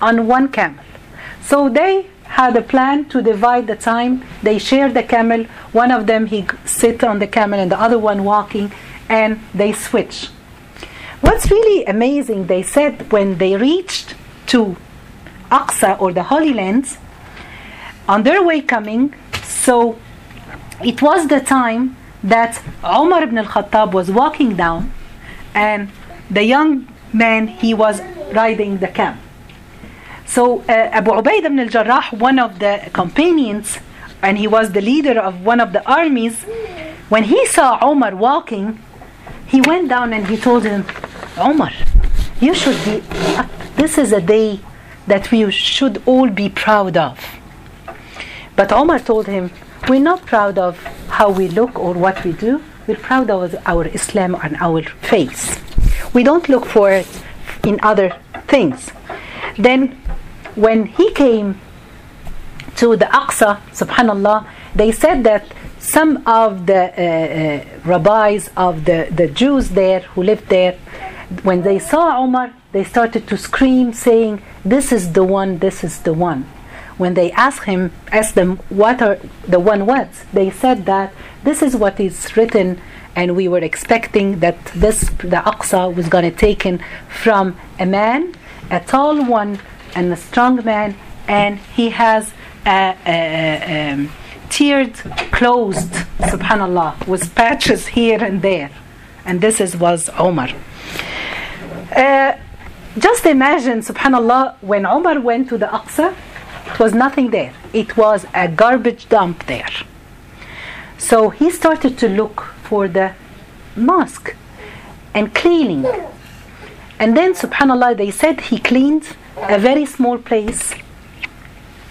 on one camel. So they had a plan to divide the time. They shared the camel. One of them he sit on the camel and the other one walking, and they switch. What's really amazing, they said when they reached to Aqsa or the Holy Lands, on their way coming, so it was the time that Umar ibn al-Khattab was walking down and the young man he was riding the camel. So uh, Abu Ubaid ibn al-Jarrah, one of the companions, and he was the leader of one of the armies, when he saw Umar walking, he went down and he told him, Umar, you should be, this is a day that we should all be proud of. But Omar told him, we're not proud of how we look or what we do. We're proud of our Islam and our faith. We don't look for it in other things. Then, when he came to the Aqsa, subhanallah, they said that some of the uh, uh, rabbis of the, the Jews there who lived there, when they saw Omar, they started to scream, saying, This is the one, this is the one when they asked him, asked them what are the one words, they said that this is what is written, and we were expecting that this the Aqsa was going to taken from a man, a tall one, and a strong man, and he has a, a, a um, tiered, closed, subhanallah, with patches here and there, and this is was Omar. Uh, just imagine, subhanallah, when Omar went to the Aqsa, it was nothing there. It was a garbage dump there. So he started to look for the mosque and cleaning. And then, subhanAllah, they said he cleaned a very small place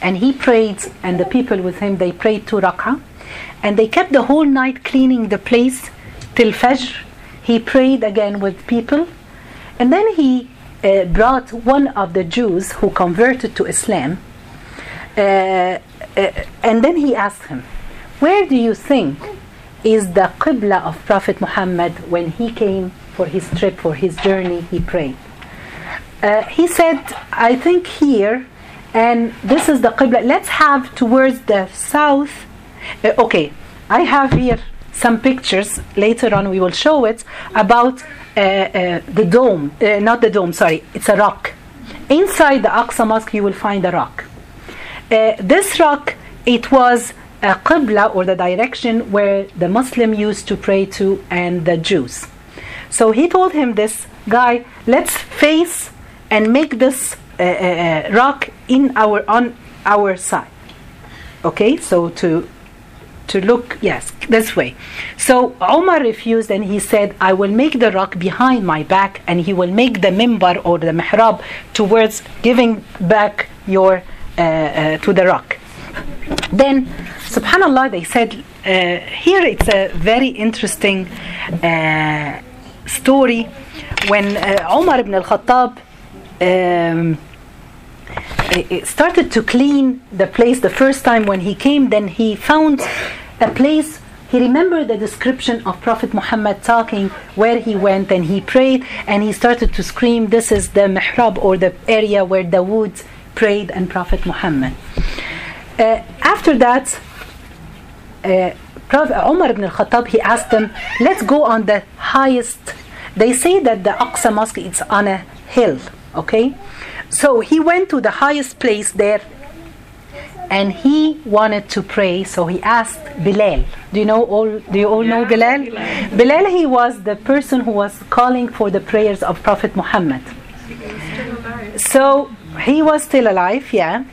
and he prayed, and the people with him they prayed two rak'ah. And they kept the whole night cleaning the place till Fajr. He prayed again with people. And then he uh, brought one of the Jews who converted to Islam and then he asked him, Where do you think is the Qibla of Prophet Muhammad when he came for his trip, for his journey, he prayed? Uh, he said, I think here, and this is the Qibla. Let's have towards the south. Uh, okay, I have here some pictures. Later on, we will show it about uh, uh, the dome. not the dome, sorry, it's a rock. Inside the Aqsa Mosque, you will find a rock. Uh, this rock, it was a qibla or the direction where the Muslim used to pray to and the Jews. So he told him, this guy, let's face and make this uh, uh, uh rock in our on our side. Okay, so to to look yes this way so omar refused and he said i will make the rock behind my back and he will make the mimbar or the mihrab towards giving back your to the rock. Then, subhanAllah, they said, uh, here it's a very interesting uh, story when uh, Umar ibn al-Khattab um, started to clean the place the first time when he came then he found a place he remembered the description of Prophet Muhammad talking where he went and he prayed and he started to scream, This is the mihrab or the area where the Dawood prayed and Prophet Muhammad. Uh, after that, uh, Prophet Umar ibn al-Khattab, he asked them, let's go on the highest. They say that the Aqsa Mosque is on a hill, okay? So he went to the highest place there and he wanted to pray so he asked bilal do you know all do you all yeah, know bilal? bilal bilal he was the person who was calling for the prayers of prophet muhammad so he was still alive yeah.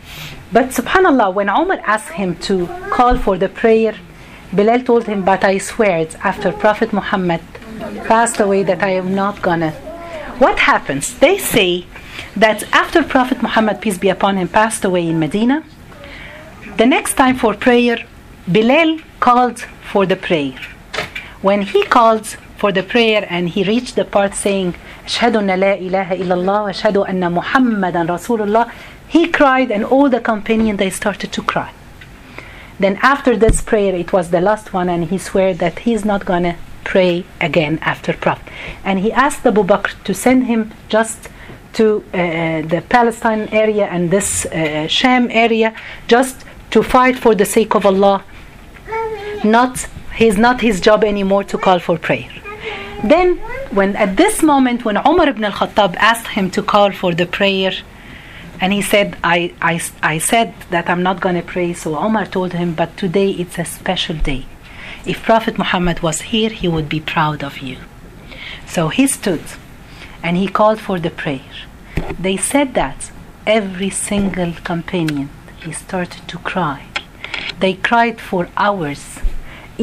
But subhanallah when umar asked him to call for the prayer bilal told him but i swear after prophet muhammad passed away that i am not gonna. What happens? They say that after prophet muhammad peace be upon him passed away in medina the next time for prayer, Bilal called for the prayer. When he called for the prayer and he reached the part saying, أشهد أن لا إله إلا الله وأشهد أن محمدا رسول الله, he cried and all the companions they started to cry. Then after this prayer, it was the last one, and he swore that he's not gonna pray again after Prophet. And he asked Abu Bakr to send him just to uh, the Palestine area and this uh, Sham area, just to fight for the sake of Allah. Not he's not his job anymore to call for prayer. Then when at this moment when Umar ibn al-Khattab asked him to call for the prayer and he said I, I, I said that I'm not going to pray so Umar told him but today it's a special day. If Prophet Muhammad was here he would be proud of you. So he stood and he called for the prayer. They said that every single companion he started to cry. They cried for hours.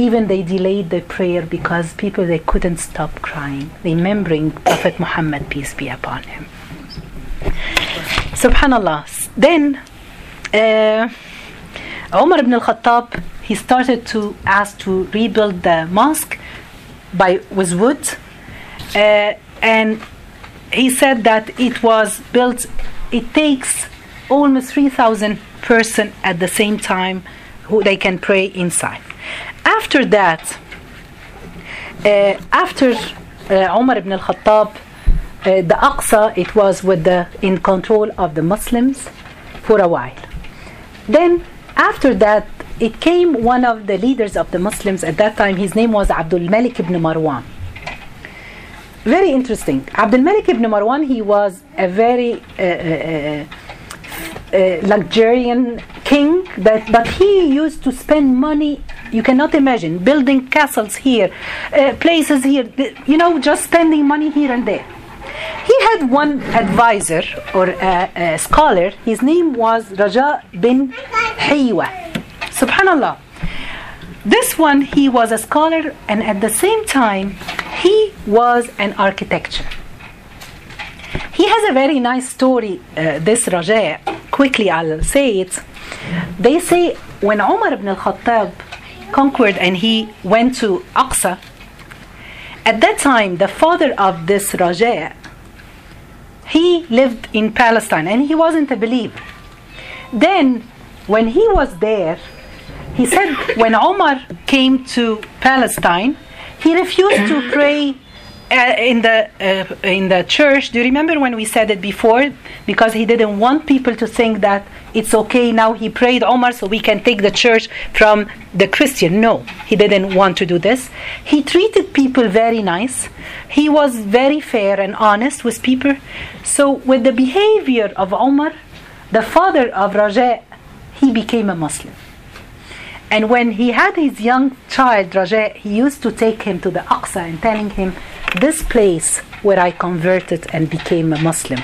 Even they delayed the prayer because people they couldn't stop crying, remembering Prophet Muhammad, peace be upon him. Subhanallah. Then uh, Umar ibn al-Khattab he started to ask to rebuild the mosque by with wood, uh, and he said that it was built. It takes almost three thousand person at the same time who they can pray inside. After that, uh, after uh, Umar ibn al-Khattab, uh, the Aqsa, it was with the in control of the Muslims for a while. Then after that, it came one of the leaders of the Muslims at that time. His name was Abdul Malik ibn Marwan. Very interesting. Abdul Malik ibn Marwan, he was a very uh, uh, uh uh, king that but he used to spend money you cannot imagine building castles here uh, places here you know just spending money here and there. He had one advisor or a, a scholar. His name was Raja bin Hiwa subhanallah. This one he was a scholar and at the same time he was an architecture. He has a very nice story uh, this Raja quickly I'll say it. They say when Umar ibn al-Khattab conquered and he went to Aqsa, at that time the father of this Raja, he lived in Palestine and he wasn't a believer. Then when he was there, he said when Omar came to Palestine, he refused to pray uh, in the uh, in the church. Do you remember when we said it before? Because he didn't want people to think that it's okay now. He prayed Omar, so we can take the church from the Christian. No, he didn't want to do this. He treated people very nice. He was very fair and honest with people. So with the behavior of Omar, the father of Raja, he became a Muslim. And when he had his young child, Raja, he used to take him to the Aqsa and telling him, this place where I converted and became a Muslim.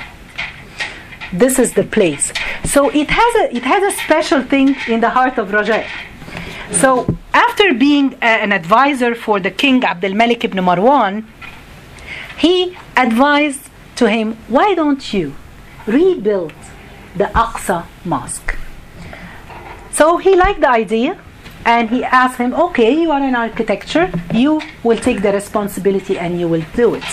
This is the place. So it has a it has a special thing in the heart of Raja. So after being a, an advisor for the king Abdul Malik ibn Marwan, he advised to him, why don't you rebuild the Aqsa mosque? So he liked the idea and he asked him, okay, you are an architecture, you will take the responsibility and you will do it.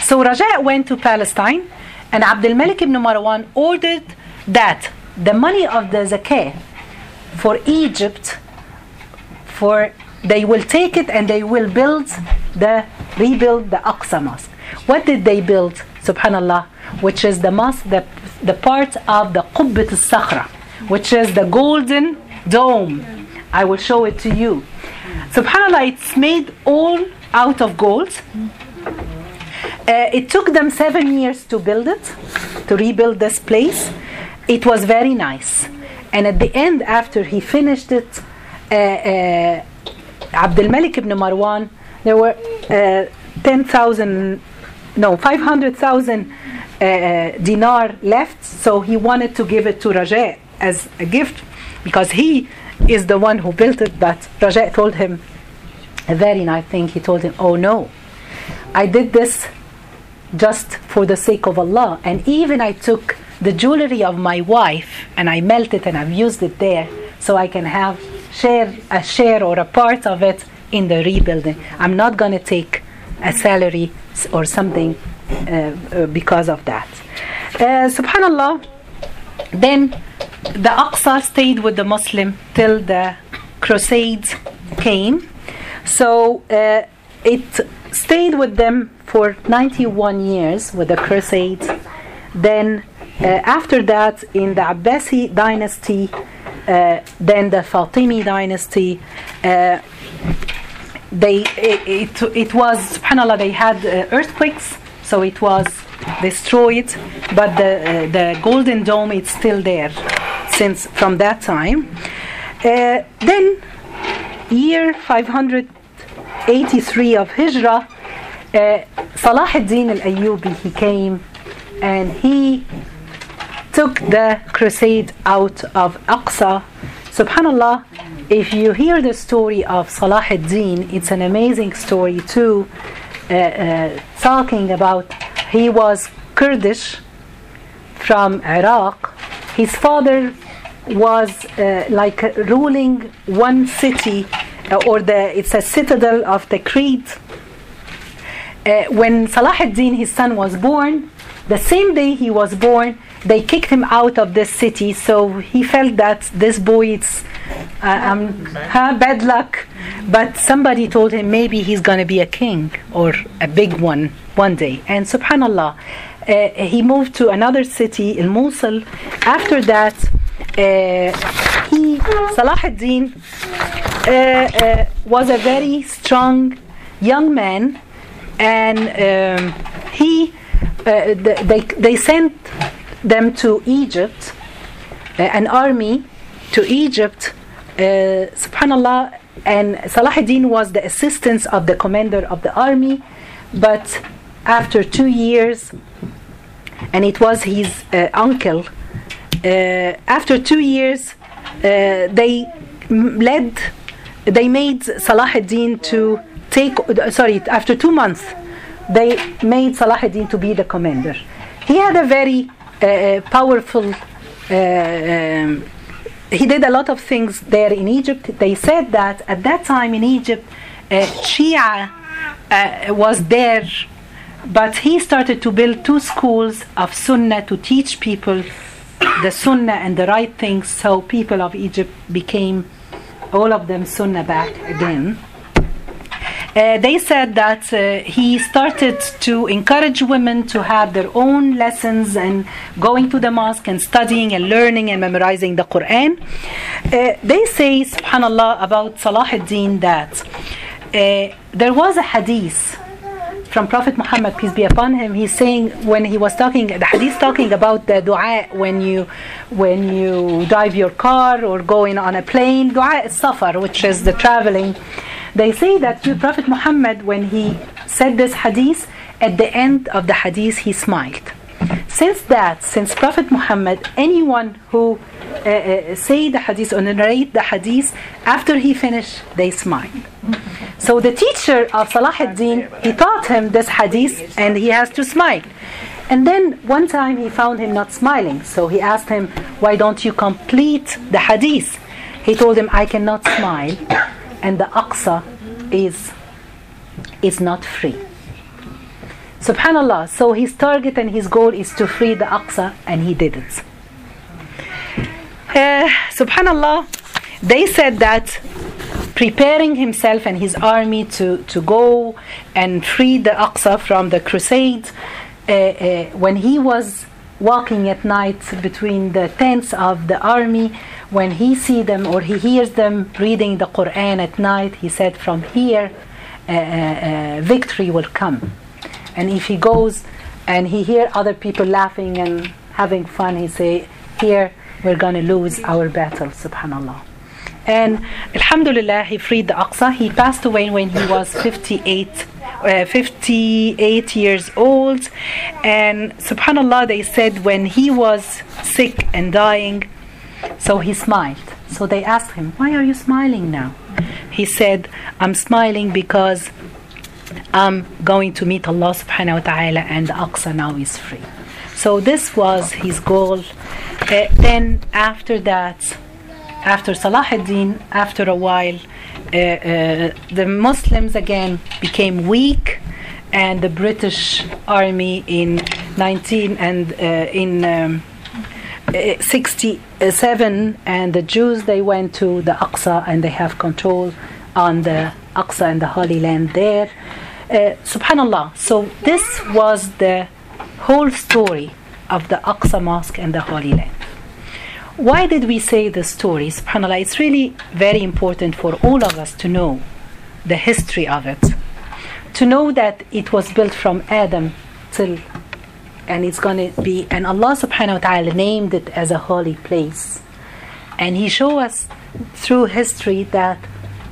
So Raja went to Palestine and Abdul Malik ibn Marwan ordered that the money of the zakah for Egypt for they will take it and they will build the rebuild the Aqsa mosque. What did they build? Subhanallah, which is the mosque, the, the part of the Qubbat al-Sakhra, which is the golden dome. I will show it to you. Subhanallah, it's made all out of gold. Uh, it took them seven years to build it, to rebuild this place. It was very nice. And at the end, after he finished it, uh, uh, Abdul Malik ibn Marwan, there were uh, 10,000, no, 500,000 uh, dinar left. So he wanted to give it to Raja as a gift because he is the one who built it. But Raja told him a very nice thing. He told him, Oh no, I did this just for the sake of Allah. And even I took the jewelry of my wife and I melted and I've used it there so I can have share a share or a part of it in the rebuilding. I'm not going to take a salary or something uh, uh, because of that. Uh, Subhanallah. Then the Aqsa stayed with the Muslim till the Crusades came. So uh, it stayed with them for 91 years with the Crusades. Then uh, after that, in the Abbasi dynasty, uh, then the Fatimi dynasty, uh, they it, it, it, was subhanallah they had uh, earthquakes so it was destroyed but the uh, the golden dome is still there since from that time. Uh, then year 583 of hijrah uh, Salah ad-Din al-Ayyubi he came and he took the crusade out of Aqsa. Subhanallah if you hear the story of Salah ad-Din, it's an amazing story too, uh, uh, talking about he was Kurdish from Iraq. His father was uh, like ruling one city, uh, or the it's a citadel of Tikrit. Uh, when Salah ad-Din, his son, was born, the same day he was born, they kicked him out of this city. So he felt that this boy is uh, um, huh, bad luck. But somebody told him maybe he's going to be a king or a big one one day. And subhanallah, uh, he moved to another city, in Mosul. After that, uh, he, Salah ad-Din, uh, uh, was a very strong young man. And um, he, uh, they, they sent them to Egypt, an army to Egypt uh, subhanallah and Salah ad-Din was the assistant of the commander of the army. But after two years and it was his uh, uncle uh, after two years uh, they led they made Salah ad-Din to take sorry after two months they made Salah ad-Din to be the commander. He had a very uh, powerful um, he did a lot of things there in Egypt. They said that at that time in Egypt, uh, Shia uh, was there, but he started to build two schools of Sunnah to teach people the Sunnah and the right things. So people of Egypt became all of them Sunnah back again. Uh, they said that uh, he started to encourage women to have their own lessons and going to the mosque and studying and learning and memorizing the Quran. Uh, they say, subhanAllah, about Salah ad-Din that uh, there was a hadith from Prophet Muhammad, peace be upon him, he's saying when he was talking, the hadith talking about the dua when you when you drive your car or going on a plane, dua as-safar, which is the traveling. They say that Prophet Muhammad, when he said this hadith, at the end of the hadith, he smiled. Since that, since Prophet Muhammad, anyone who uh, uh, say the hadith or narrate the hadith, after he finished, they smile. So the teacher of Salah ad-Din, he taught him this hadith and he has to smile. And then one time he found him not smiling, so he asked him, why don't you complete the hadith? he told him, I cannot smile, and the Aqsa is, is not free. Subhanallah. So his target and his goal is to free the Aqsa, and he did it. Uh, Subhanallah. They said that preparing himself and his army to, to go and free the Aqsa from the crusade, uh, uh, when he was walking at night between the tents of the army, when he see them or he hears them reading the Quran at night, he said, from here uh, uh, uh victory will come. And if he goes and he hear other people laughing and having fun, he say, here we're going to lose our battle, subhanallah. And Alhamdulillah, he freed the Aqsa. He passed away when he was 58, uh, 58 years old. And subhanAllah, they said when he was sick and dying, so he smiled. So they asked him, Why are you smiling now? He said, I'm smiling because I'm going to meet Allah subhanahu wa ta'ala and Aqsa now is free. So this was his goal. Uh, then after that, after Salah ad-Din, after a while, the Muslims again became weak, and the British army in 19 and uh, in um, uh, 67, and the Jews they went to the Aqsa and they have control on the Aqsa and the Holy Land there. Uh, subhanallah. So this was the whole story of the Aqsa Mosque and the Holy Land. Why did we say the story? SubhanAllah, it's really very important for all of us to know the history of it. To know that it was built from Adam till and it's going to be and Allah subhanahu wa ta'ala named it as a holy place. And he showed us through history that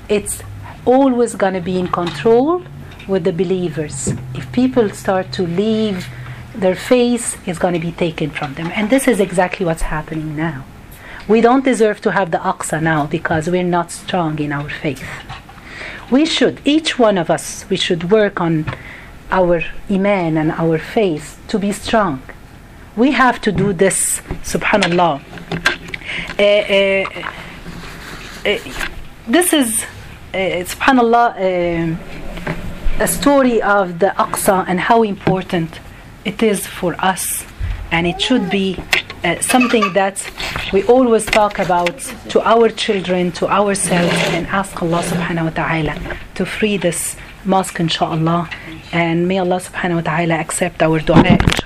it's always going to be in control with the believers. If people start to leave, their faith is going to be taken from them. And this is exactly what's happening now. We don't deserve to have the Aqsa now because we're not strong in our faith. We should, each one of us, we should work on our iman and our faith to be strong. We have to do this, subhanallah. Uh, uh, uh, this is, subhanallah, a story of the Aqsa and how important it is for us, and it should be uh, something that we always talk about to our children, to ourselves, and ask Allah subhanahu wa ta'ala to free this mosque, inshallah. And may Allah subhanahu wa ta'ala accept our dua, inshallah.